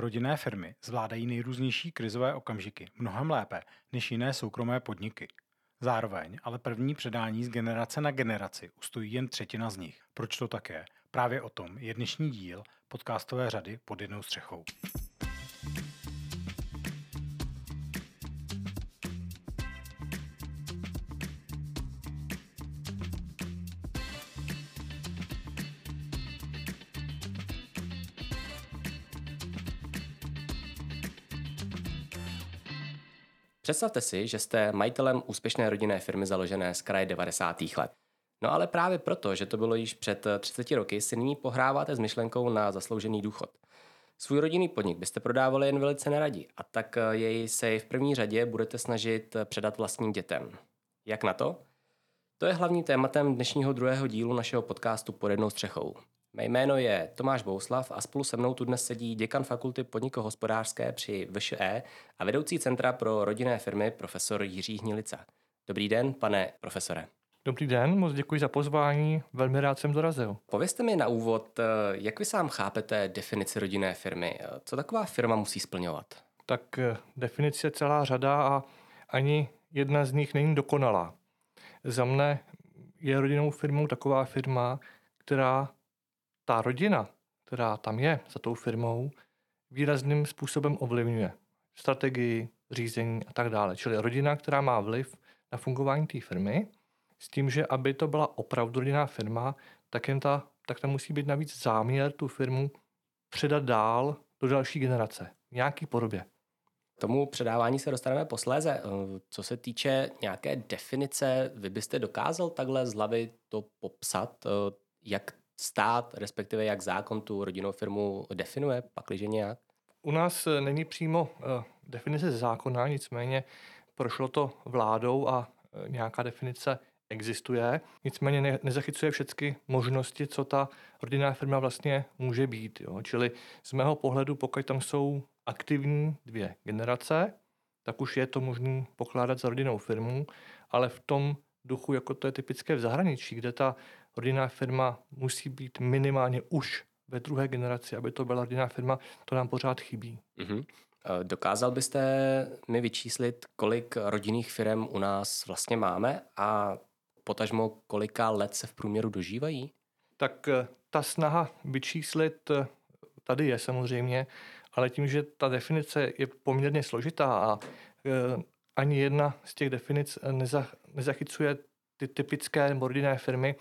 Rodinné firmy zvládají nejrůznější krizové okamžiky mnohem lépe než jiné soukromé podniky. Zároveň ale první předání z generace na generaci ustojí jen třetina z nich. Proč to také? Právě o tom je dnešní díl podcastové řady pod jednou střechou. Představte si, že jste majitelem úspěšné rodinné firmy založené z kraje 90. let. No ale právě proto, že to bylo již před 30 roky, si nyní pohráváte s myšlenkou na zasloužený důchod. Svůj rodinný podnik byste prodávali jen velice neradi a tak jej se v první řadě budete snažit předat vlastním dětem. Jak na to? To je hlavním tématem dnešního druhého dílu našeho podcastu pod jednou střechou. Mé jméno je Tomáš Bouslav a spolu se mnou tu dnes sedí děkan fakulty podnikohospodářské při VŠE a vedoucí Centra pro rodinné firmy profesor Jiří Hnilica. Dobrý den, pane profesore. Dobrý den, moc děkuji za pozvání, velmi rád jsem dorazil. Povězte mi na úvod, jak vy sám chápete definici rodinné firmy? Co taková firma musí splňovat? Tak eh, definice je celá řada a ani jedna z nich není dokonalá. Za mne je rodinnou firmou taková firma, která ta rodina, která tam je za tou firmou, výrazným způsobem ovlivňuje strategii, řízení a tak dále. Čili rodina, která má vliv na fungování té firmy, s tím, že aby to byla opravdu rodinná firma, tak, jen ta, tak tam musí být navíc záměr tu firmu předat dál do další generace v nějaký podobě. Tomu předávání se dostaneme posléze. Co se týče nějaké definice, vy byste dokázal takhle z hlavy to popsat, jak stát, respektive jak zákon tu rodinnou firmu definuje, pakliže nějak? U nás eh, není přímo uh, definice zákona, nicméně prošlo to vládou a uh, nějaká definice existuje, nicméně ne, nezachycuje všechny možnosti, co ta rodinná firma vlastně může být. Jo. Čili z mého pohledu, pokud tam jsou aktivní dvě generace, tak už je to možné pokládat za rodinnou firmu, ale v tom duchu, jako to je typické v zahraničí, kde ta rodinná firma musí být minimálně už ve druhé generaci, aby to byla rodinná firma, to nám pořád chybí. Mm-hmm. Dokázal byste mi vyčíslit, kolik rodinných firm u nás vlastně máme a potažmo kolika let se v průměru dožívají? Tak eh, ta snaha vyčíslit eh, tady je samozřejmě, ale tím, že ta definice je poměrně složitá a ani jedna z těch definic nezachycuje ty typické rodinné firmy,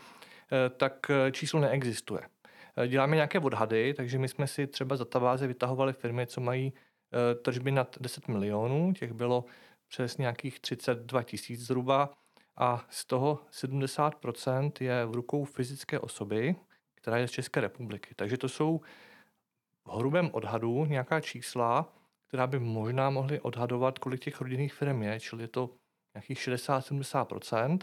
tak eh, číslo neexistuje. Eh, děláme nějaké odhady, takže my jsme si třeba za tabáze vytahovali firmy, co mají tržby nad 10 milionů, těch bylo přes nějakých 32 tisíc zhruba a z toho 70% je v rukou fyzické osoby, která je z České republiky. Takže to jsou v hrubém odhadu nějaká čísla, která by možná mohly odhadovat, kolik těch rodinných firm je, čili je to nějakých 60-70%.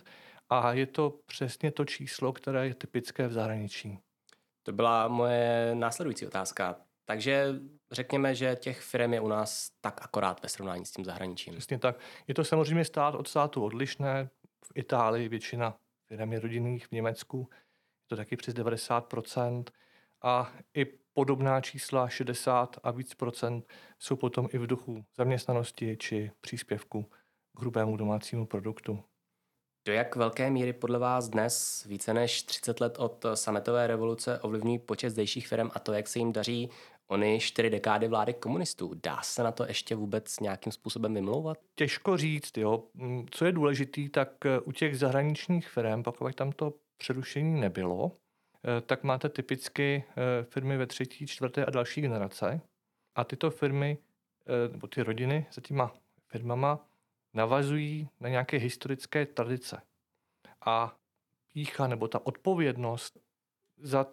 A je to přesně to číslo, které je typické v zahraničí. To byla moje následující otázka. Takže řekněme, že těch firm je u nás tak akorát ve srovnání s tím zahraničím. Přesně tak. Je to samozřejmě stát od státu odlišné. V Itálii většina firm je rodinných, v Německu je to taky přes 90%. A i podobná čísla 60 a víc procent jsou potom i v duchu zaměstnanosti či příspěvku k hrubému domácímu produktu. Do jak velké míry podle vás dnes, více než 30 let od sametové revoluce, ovlivňují počet zdejších firm a to, jak se jim daří ony čtyři dekády vlády komunistů? Dá se na to ještě vůbec nějakým způsobem vymlouvat? Těžko říct. Jo. Mm, co je důležité, tak eh, u těch zahraničních firm, pokud tam to přerušení nebylo, eh, tak máte typicky eh, firmy ve třetí, čtvrté a další generace. A tyto firmy, nebo ty rodiny za těma firmama navazují na nějaké historické tradice. A pícha nebo ta odpovědnost za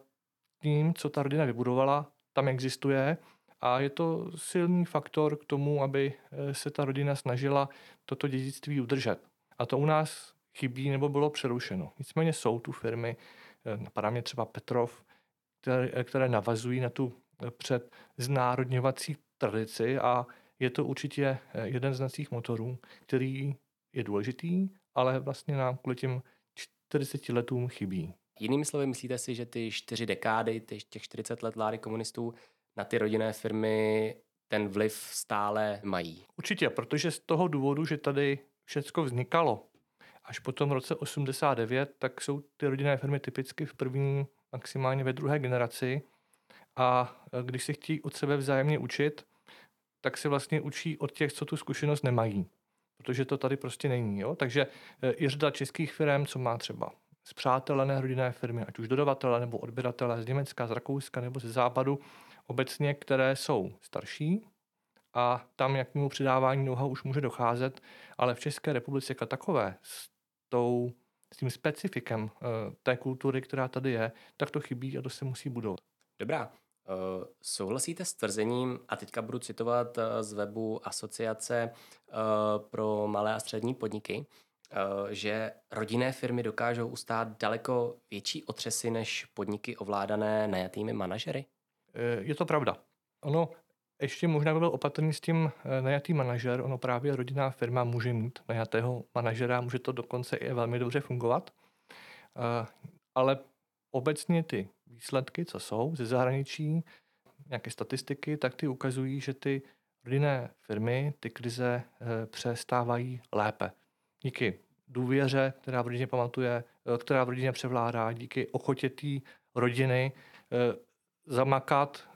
tím, co ta rodina vybudovala, tam existuje a je to silný faktor k tomu, aby eh, se ta rodina snažila toto dědictví udržet. A to u nás chybí nebo bylo přerušeno. Nicméně jsou tu firmy, eh, napadá mě třeba Petrov, které, eh, které navazují na tu před znárodňovací tradici a je to určitě eh, jeden z našich motorů, který je důležitý, ale vlastně nám kvůli těm 40 letům chybí. Jinými slovy, myslíte si, že ty čtyři dekády, těch 40 let vlády komunistů na ty rodinné firmy ten vliv stále mají. Určitě, protože z toho důvodu, že tady všechno vznikalo až po tom roce 89, tak jsou ty rodinné firmy typicky v první, maximálně ve druhé generaci. A když si chtějí od sebe vzájemně učit, tak se vlastně učí od těch, co tu zkušenost nemají. Protože to tady prostě není. Jo? Takže je řada českých firm, co má třeba zpřátelené rodinné firmy, ať už dodavatele nebo odběratele z Německa, z Rakouska nebo ze západu, obecně, které jsou starší a tam jakýmu přidávání noha už může docházet, ale v České republice jako takové s, tou, s tím specifikem uh, té kultury, která tady je, tak to chybí a to se musí budovat. Dobrá. Uh, souhlasíte s tvrzením, a teďka budu citovat uh, z webu Asociace uh, pro malé a střední podniky, že rodinné firmy dokážou ustát daleko větší otřesy než podniky ovládané najatými manažery? Je to pravda. Ono ještě možná by byl opatrný s tím najatý manažer. Ono právě rodinná firma může mít najatého manažera, může to dokonce i velmi dobře fungovat. Ale obecně ty výsledky, co jsou ze zahraničí, nějaké statistiky, tak ty ukazují, že ty rodinné firmy ty krize eh, přestávají lépe. Díky důvěře, která v rodině pamatuje, eh, která v rodině převládá, díky ochotě té rodiny eh, zamakat,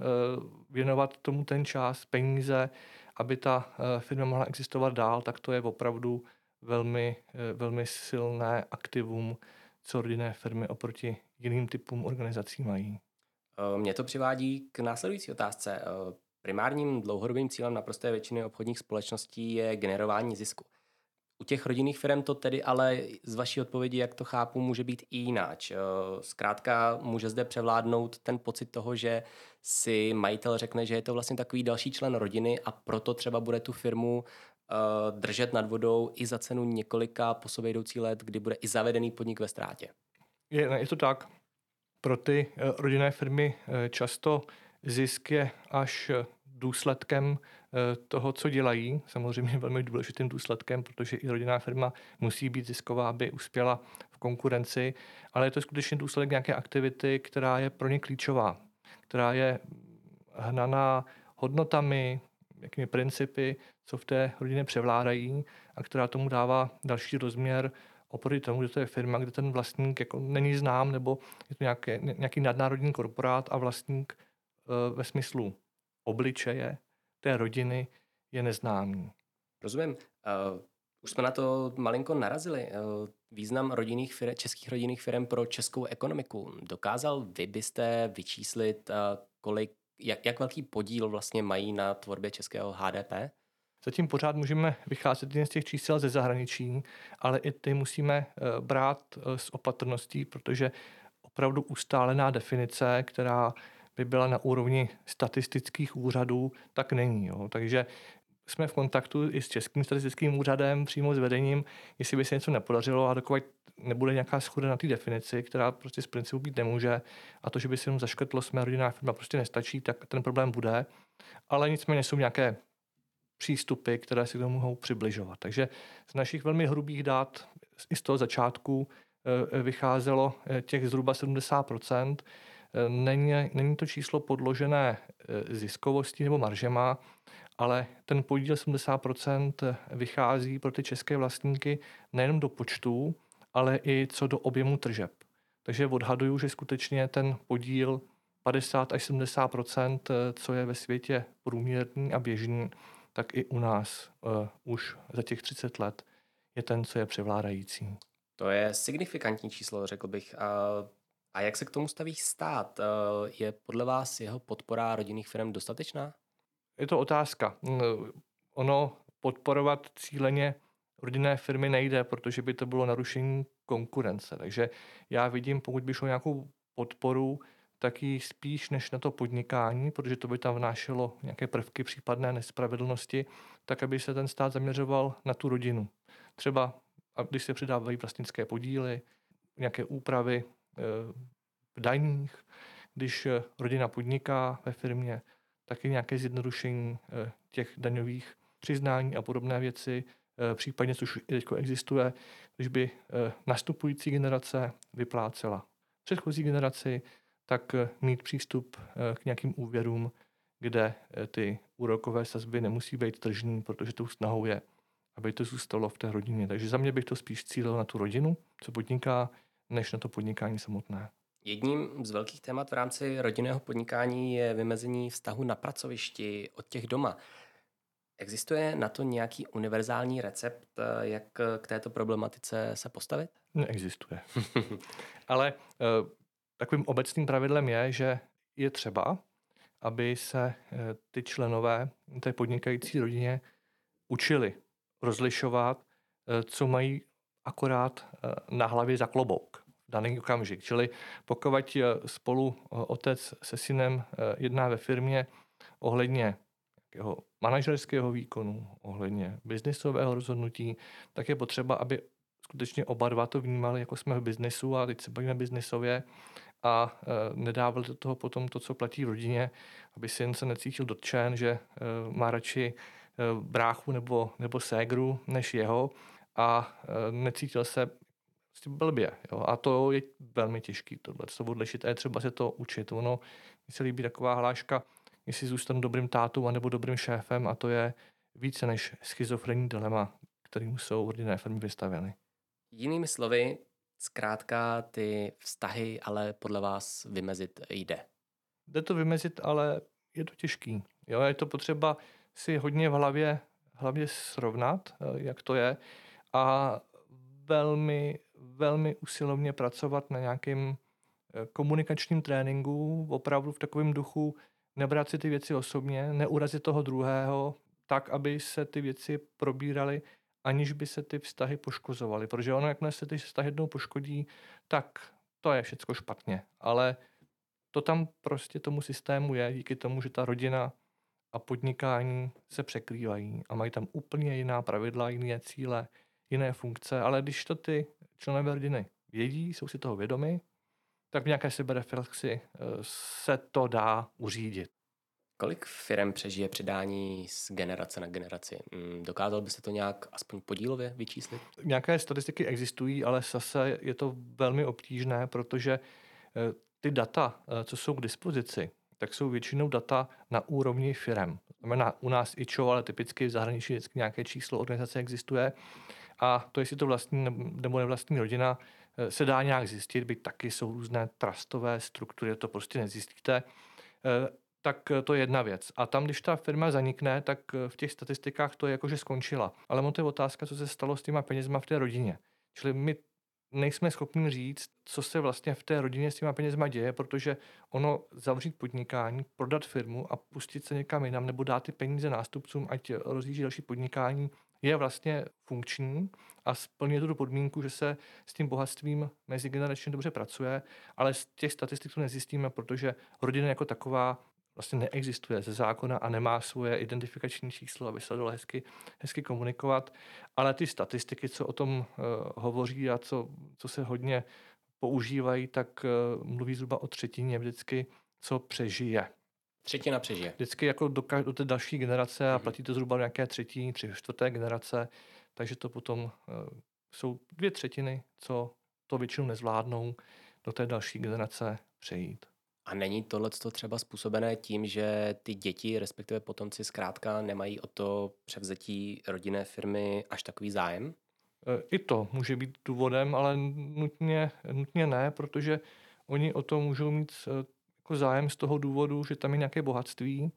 věnovat tomu ten čas, peníze, aby ta firma mohla existovat dál, tak to je opravdu velmi, velmi silné aktivum, co rodinné firmy oproti jiným typům organizací mají. Eh, mě to přivádí k následující otázce. Eh, primárním dlouhodobým cílem naprosté většiny obchodních společností je generování zisku. U těch rodinných firm to tedy ale z vaší odpovědi, jak to chápu, může být i jináč. Eh, zkrátka může zde převládnout ten pocit toho, že si majitel řekne, že je to vlastně takový další člen rodiny a proto třeba bude tu firmu držet nad vodou i za cenu několika po sobě jdoucí let, kdy bude i zavedený podnik ve ztrátě. Je, je to tak. Pro ty eh, rodinné firmy eh, často zisk je až důsledkem toho, co dělají. Samozřejmě velmi důležitým důsledkem, protože i rodinná firma musí být zisková, aby uspěla v konkurenci, ale je to skutečně důsledek nějaké aktivity, která je pro ně klíčová, která je hnaná hodnotami, jakými principy, co v té rodině převládají a která tomu dává další rozměr oproti tomu, že to je firma, kde ten vlastník jako není znám, nebo je to nějaký, nějaký nadnárodní korporát a vlastník e, ve smyslu obličeje té rodiny je neznámý. Rozumím. Uh, už jsme na to malinko narazili. Uh, význam rodinných firm, českých rodinných firm pro českou ekonomiku. Dokázal vy byste vyčíslit, kolik, jak, jak velký podíl vlastně mají na tvorbě českého HDP? Zatím pořád můžeme vycházet jen z těch čísel ze zahraničí, ale i ty musíme eh, brát eh, s opatrností, protože opravdu ustálená definice, která by byla na úrovni statistických úřadů, tak není. Jo. Takže jsme v kontaktu i s Českým statistickým úřadem, přímo s vedením, jestli by se něco nepodařilo a dokud nebude nějaká schoda na té definici, která prostě z principu být nemůže a to, že by se jenom zaškrtlo jsme rodinná firma prostě nestačí, tak ten problém bude. Ale nicméně jsou nějaké přístupy, které se k tomu mohou přibližovat. Takže z našich velmi hrubých dat i z toho začátku eh, vycházelo eh, těch zhruba 70 eh, Není, není to číslo podložené ziskovostí nebo maržema, ale ten podíl 70% vychází pro ty české vlastníky nejen do počtu, ale i co do objemu tržeb. Takže odhaduju, že skutečně ten podíl 50 až 70 co je ve světě průměrný a běžný, tak i u nás uh, už za těch 30 let je ten, co je převládající. To je signifikantní číslo, řekl bych. A, a jak se k tomu staví stát? Je podle vás jeho podpora rodinných firm dostatečná? Je to otázka. Ono podporovat cíleně rodinné firmy nejde, protože by to bylo narušení konkurence. Takže já vidím, pokud by šlo nějakou podporu, taky spíš než na to podnikání, protože to by tam vnášelo nějaké prvky případné nespravedlnosti, tak aby se ten stát zaměřoval na tu rodinu. Třeba, když se přidávají vlastnické podíly, nějaké úpravy eh, v daních, když eh, rodina podniká ve firmě, taky nějaké zjednodušení eh, těch daňových přiznání a podobné věci, případně, což teď existuje, když by nastupující generace vyplácela předchozí generaci, tak eh, mít přístup eh, k nějakým úvěrům, kde eh, ty úrokové sazby nemusí být tržní, protože tou snahou je, aby to zůstalo v té rodině. Takže za mě bych to spíš cílil na tu rodinu, co podniká, než na to podnikání samotné. Jedním z velkých témat v rámci rodinného podnikání je vymezení vztahu na pracovišti od těch doma. Existuje na to nějaký univerzální recept, jak k této problematice se postavit? Neexistuje. Ale takovým obecným pravidlem je, že je třeba, aby se uh, ty členové té podnikající rodině učili rozlišovat, uh, co mají akorát na hlavě za klobouk v daný okamžik. Čili pokud spolu otec se synem jedná ve firmě ohledně jeho manažerského výkonu, ohledně biznisového rozhodnutí, tak je potřeba, aby skutečně oba dva to vnímali, jako jsme v biznesu a teď se bavíme biznisově a e, nedávali do toho potom to, co platí v rodině, aby syn se necítil dotčen, že e, má radši e, bráchu nebo, nebo ségru než jeho a necítil se prostě blbě. Jo? A to je velmi těžké, tohle co odlišit a je třeba se to učit. Ono mi se líbí taková hláška, jestli zůstanu dobrým tátou anebo dobrým šéfem a to je více než schizofrenní dilema, kterým jsou rodinné firmy vystaveny. Jinými slovy, zkrátka ty vztahy ale podle vás vymezit jde. Jde to vymezit, ale je to těžký. Jo, je to potřeba si hodně v hlavě, hlavě srovnat, eh, jak to je a velmi, velmi usilovně pracovat na nějakém eh, komunikačním tréninku, opravdu v takovém duchu, nebrat si ty věci osobně, neurazit toho druhého, tak, aby se ty věci probíraly, aniž by se ty vztahy poškozovaly. Protože ono, jakmile se ty vztahy jednou poškodí, tak to je všechno špatně. Ale to tam prostě tomu systému je, díky tomu, že ta rodina a podnikání se překrývají a mají tam úplně jiná pravidla, jiné cíle, jiné funkce, ale když to ty členové rodiny vědí, jsou si toho vědomi, tak v nějaké sebereflexi eh, se to dá uřídit. Kolik firm přežije předání z generace na generaci? Hmm, dokázal byste to nějak aspoň podílově vyčíslit? Nějaké statistiky existují, ale zase je to velmi obtížné, protože eh, ty data, eh, co jsou k dispozici, tak jsou většinou data na úrovni firm. Znamená u nás i čo, ale typicky v zahraničí vždycky nějaké číslo organizace existuje. A to, jestli to vlastní nebo nevlastní rodina, Eh, se dá nějak zjistit, byť taky jsou různé trustové struktury, to prostě nezjistíte, tak to je jedna věc. A tam, když ta firma zanikne, tak eh, v těch statistikách to je jako, že skončila. Ale to je otázka, co se stalo s těma penězma v té rodině. Čili my nejsme schopni říct, co se vlastně v té rodině s těma penězma děje, protože ono zavřít podnikání, prodat firmu a pustit se někam jinam nebo dát ty peníze nástupcům, ať rozjíždí další podnikání, je vlastně funkční a splňuje tu podmínku, že se s tím bohatstvím mezigeneračně dobře pracuje, ale z těch statistik to nezjistíme, protože rodina jako taková vlastně neexistuje ze zákona a nemá svoje identifikační číslo, aby se dalo hezky, hezky komunikovat. Ale ty statistiky, co o tom uh, hovoří a co, co se hodně používají, tak uh, mluví zhruba o třetině vždycky, co přežije. Třetina přežije. Vždycky jako do, do té další generace a mhm. platí to zhruba nějaké třetí, tři, čtvrté generace, takže to potom uh, jsou dvě třetiny, co to většinou nezvládnou do té další generace přejít. A není tohle třeba způsobené tím, že ty děti, respektive potomci zkrátka nemají o to převzetí rodinné firmy až takový zájem? E, I to může být důvodem, ale nutně, nutně ne, protože oni o to můžou mít e, jako zájem z toho důvodu, že tam je nějaké bohatství,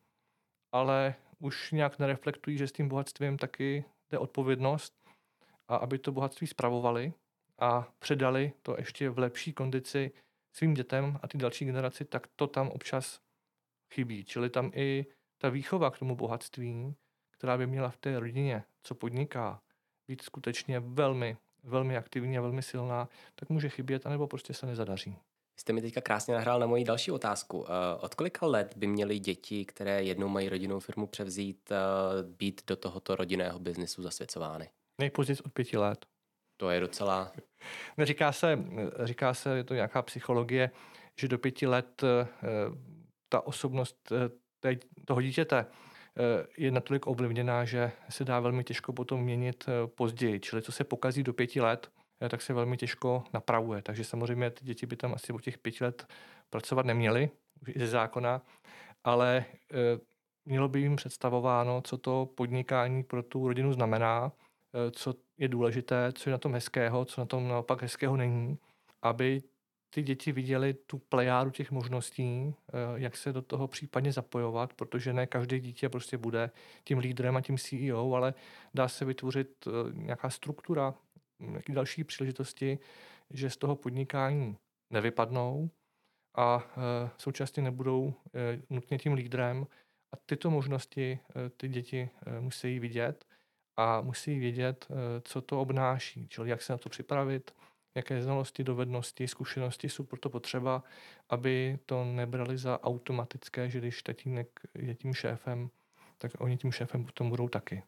ale už nějak nereflektují, že s tím bohatstvím taky jde odpovědnost a aby to bohatství spravovali a předali to ještě v lepší kondici svým dětem a ty další generaci, tak to tam občas chybí. Čili tam i ta výchova k tomu bohatství, která by měla v té rodině, co podniká, být skutečně velmi, velmi aktivní a velmi silná, tak může chybět, anebo prostě se nezadaří. Jste mi teďka krásně nahrál na moji další otázku. Eh, od kolika let by měly děti, které jednou mají rodinnou firmu převzít, eh, být do tohoto rodinného biznisu zasvěcovány? Nejpozději od pěti let. To je docela... Říká se, říká se, je to nějaká psychologie, že do pěti let eh, ta osobnost toho dítěte je natolik ovlivněná, že se dá velmi těžko potom měnit později. Čili co se pokazí do pěti let, Eh, tak se velmi těžko napravuje. Takže samozřejmě ty děti by tam asi od těch pěti let pracovat neměly, ze zákona, ale eh, mělo by jim představováno, co to podnikání pro tu rodinu znamená, eh, co je důležité, co je na tom hezkého, co na tom naopak hezkého není, aby ty děti viděli tu plejádu těch možností, eh, jak se do toho případně zapojovat, protože ne každé dítě prostě bude tím lídrem a tím CEO, ale dá se vytvořit eh, nějaká struktura, nějaké další příležitosti, že z toho podnikání nevypadnou a eh, současně nebudou nutně tím lídrem. A tyto možnosti ty děti musí vidět a musí vědět, co to obnáší, čili jak se na to připravit, jaké znalosti, dovednosti, zkušenosti jsou proto potřeba, aby to nebrali za automatické, že když tatínek je tím šéfem, tak oni tím šéfem potom budou taky.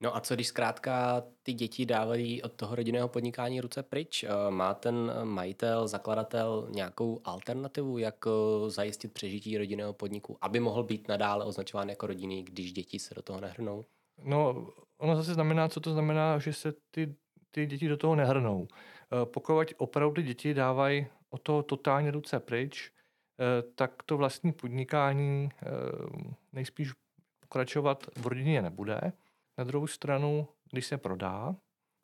No a co když zkrátka ty děti dávají od toho rodinného podnikání ruce pryč? Eh, má ten majitel, zakladatel nějakou alternativu, jak eh, zajistit přežití rodinného podniku, aby mohl být nadále označován jako rodinný, když děti se do toho nehrnou? No, ono zase znamená, co to znamená, že se ty, ty děti do toho nehrnou. Eh, pokud opravdu děti dávají o to totálně ruce pryč, eh, tak to vlastní podnikání eh, nejspíš pokračovat v rodině nebude. Na druhou stranu, když se prodá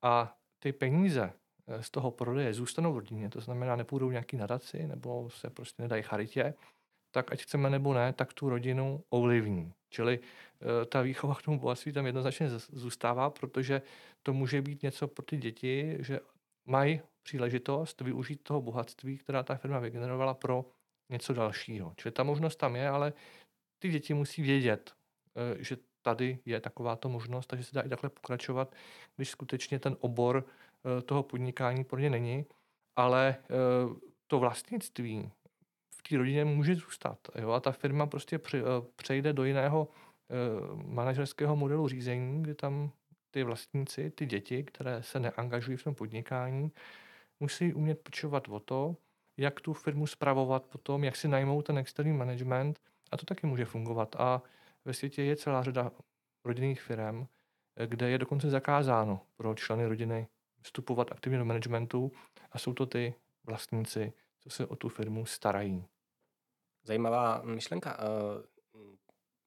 a ty peníze z toho prodeje zůstanou v rodině, to znamená, nepůjdou nějaký nadaci nebo se prostě nedají charitě, tak ať chceme nebo ne, tak tu rodinu ovlivní. Čili ta výchova k tomu bohatství tam jednoznačně zůstává, protože to může být něco pro ty děti, že mají příležitost využít toho bohatství, která ta firma vygenerovala pro něco dalšího. Čili ta možnost tam je, ale ty děti musí vědět, eh, že tady je takováto možnost, takže se dá i takhle pokračovat, když skutečně ten obor eh, toho podnikání pro ně není, ale eh, to vlastnictví té rodině může zůstat. Jo? A ta firma prostě přejde do jiného manažerského modelu řízení, kdy tam ty vlastníci, ty děti, které se neangažují v tom podnikání, musí umět pečovat o to, jak tu firmu spravovat potom, jak si najmou ten externí management a to taky může fungovat. A ve světě je celá řada rodinných firm, kde je dokonce zakázáno pro členy rodiny vstupovat aktivně do managementu a jsou to ty vlastníci, co se o tu firmu starají. Zajímavá myšlenka. Eh,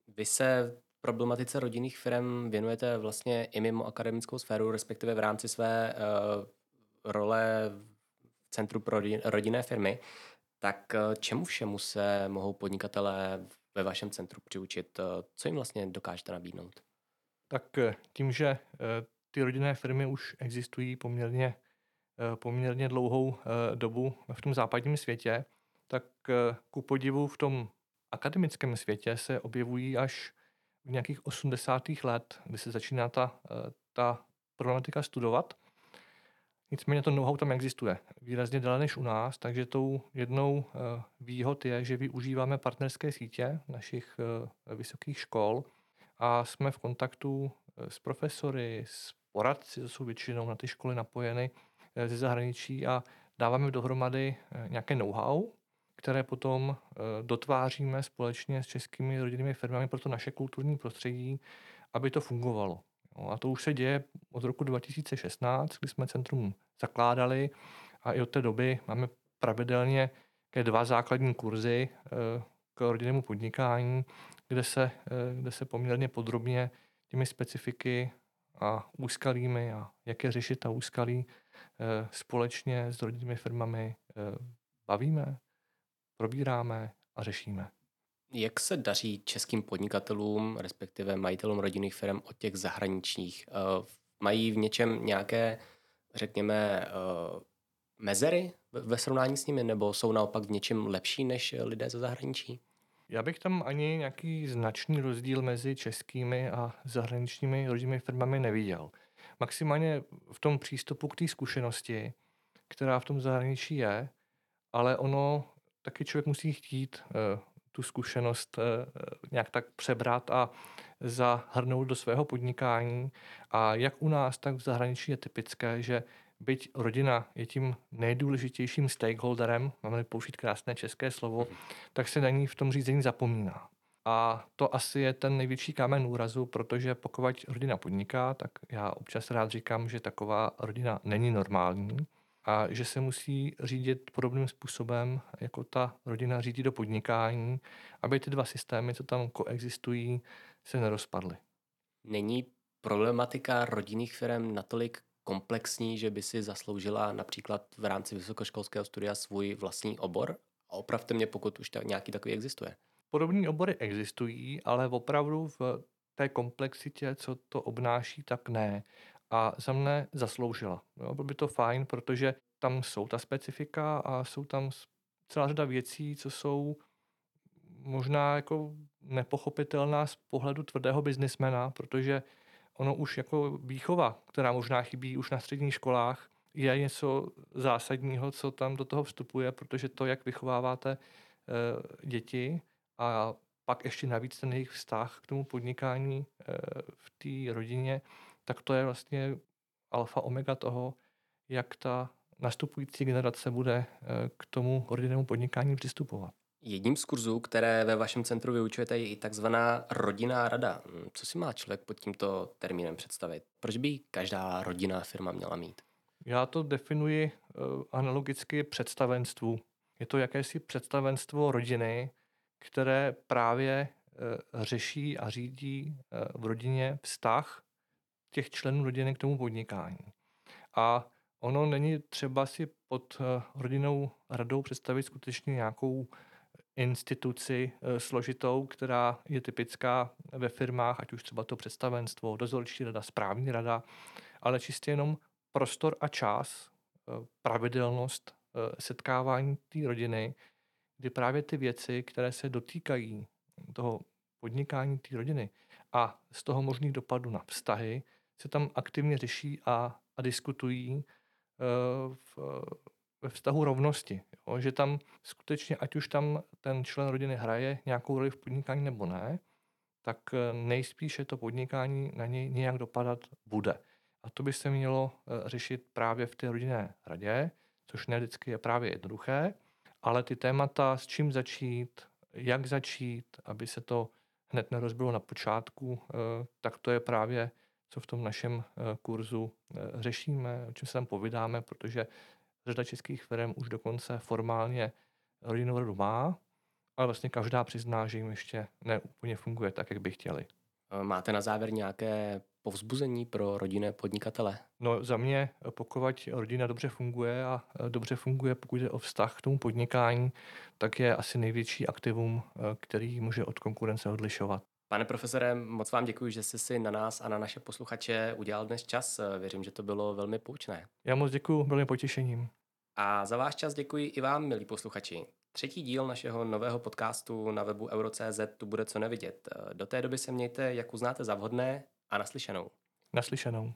vy se problematice rodinných firm věnujete vlastně i mimo akademickou sféru, respektive v rámci své uh, role v Centru pro rodinné firmy. Tak uh, čemu všemu se mohou podnikatelé ve vašem centru přiučit? Co jim vlastně dokážete nabídnout? Tak tím, že ty rodinné firmy už existují poměrně, poměrně dlouhou dobu v tom západním světě, tak ku podivu v tom akademickém světě se objevují až v nějakých 80. let, kdy se začíná ta, eh, ta problematika studovat. Nicméně to know-how tam existuje výrazně déle než u nás, takže tou jednou eh, výhod je, že využíváme partnerské sítě našich eh, vysokých škol a jsme v kontaktu s profesory, s poradci, to jsou většinou na ty školy napojeny ze zahraničí a dáváme dohromady nějaké know-how, které potom eh, dotváříme společně s českými rodinnými firmami pro to naše kulturní prostředí, aby to fungovalo. A to už se děje od roku 2016, kdy jsme centrum zakládali a i od té doby máme pravidelně dva základní kurzy eh, k rodinnému podnikání, kde se, eh, kde se poměrně podrobně těmi specifiky a úskalími a jak je řešit ta úskalí společně s rodinnými firmami bavíme probíráme a řešíme. Jak se daří českým podnikatelům, respektive majitelům rodinných firm od těch zahraničních? Eh, mají v něčem nějaké, řekněme, eh, mezery ve srovnání s nimi, nebo jsou naopak v něčem lepší než lidé ze zahraničí? Já bych tam ani nějaký značný rozdíl mezi českými a zahraničními rodinnými firmami neviděl. Maximálně v tom přístupu k té zkušenosti, která v tom zahraničí je, ale ono taky člověk musí chtít uh, tu zkušenost uh, nějak tak přebrat a zahrnout do svého podnikání. A jak u nás, tak v zahraničí je typické, že byť rodina je tím nejdůležitějším stakeholderem, máme použít krásné české slovo, mhm. tak se na ní v tom řízení zapomíná. A to asi je ten největší kámen úrazu, protože pokud rodina podniká, tak já občas rád říkám, že taková rodina není normální a že se musí řídit podobným způsobem, jako ta rodina řídí do podnikání, aby ty dva systémy, co tam koexistují, se nerozpadly. Není problematika rodinných firm natolik komplexní, že by si zasloužila například v rámci vysokoškolského studia svůj vlastní obor? A opravte mě, pokud už tak, nějaký takový existuje. Podobné obory existují, ale opravdu v té komplexitě, co to obnáší, tak ne. A za mne zasloužila. Jo, bylo by to fajn, protože tam jsou ta specifika a jsou tam celá řada věcí, co jsou možná jako nepochopitelná z pohledu tvrdého biznismena, protože ono už jako výchova, která možná chybí už na středních školách, je něco zásadního, co tam do toho vstupuje, protože to, jak vychováváte e, děti a pak ještě navíc ten jejich vztah k tomu podnikání e, v té rodině, tak to je vlastně alfa omega toho, jak ta nastupující generace bude e, k tomu rodinnému podnikání přistupovat. Jedním z kurzů, které ve vašem centru vyučujete, je i takzvaná rodinná rada. Hm, co si má člověk pod tímto termínem představit? Proč by každá rodinná firma měla mít? Já to definuji uh, analogicky představenstvu. Je to jakési představenstvo rodiny, které právě uh, řeší a řídí v rodině vztah těch členů rodiny k tomu podnikání. A ono není třeba si pod rodinnou radou představit skutečně nějakou instituci složitou, která je typická ve firmách, ať už třeba to představenstvo, dozorčí rada, správní rada, ale čistě jenom prostor a čas, eh, pravidelnost eh, setkávání té rodiny, kdy právě ty věci, které se dotýkají toho podnikání té rodiny a z toho možných dopadů na vztahy, se tam aktivně řeší a, a diskutují eh, v, ve vztahu rovnosti. Jo? Že tam skutečně, ať už tam ten člen rodiny hraje nějakou roli v podnikání nebo ne, tak nejspíše to podnikání na něj nějak dopadat bude. A to by se mělo eh, řešit právě v té rodinné radě, což ne vždycky je právě jednoduché, ale ty témata, s čím začít, jak začít, aby se to hned nerozbilo na počátku, eh, tak to je právě, co v tom našem eh, kurzu řešíme, o čem se tam povídáme, protože řada českých firm už dokonce formálně rodinnou radu má, ale vlastně každá přizná, že jim ještě neúplně funguje tak, jak by chtěli. Máte na závěr nějaké povzbuzení pro rodinné podnikatele? No za mě, pokud rodina dobře funguje a dobře funguje, pokud jde o vztah k tomu podnikání, tak je asi největší aktivum, který může od konkurence odlišovat. Pane profesore, moc vám děkuji, že jste si na nás a na naše posluchače udělal dnes čas. Věřím, že to bylo velmi poučné. Já moc děkuji, bylo mi potěšením. A za váš čas děkuji i vám, milí posluchači. Třetí díl našeho nového podcastu na webu Euro.cz tu bude co nevidět. Do té doby se mějte, jak uznáte za vhodné a naslyšenou. Naslyšenou.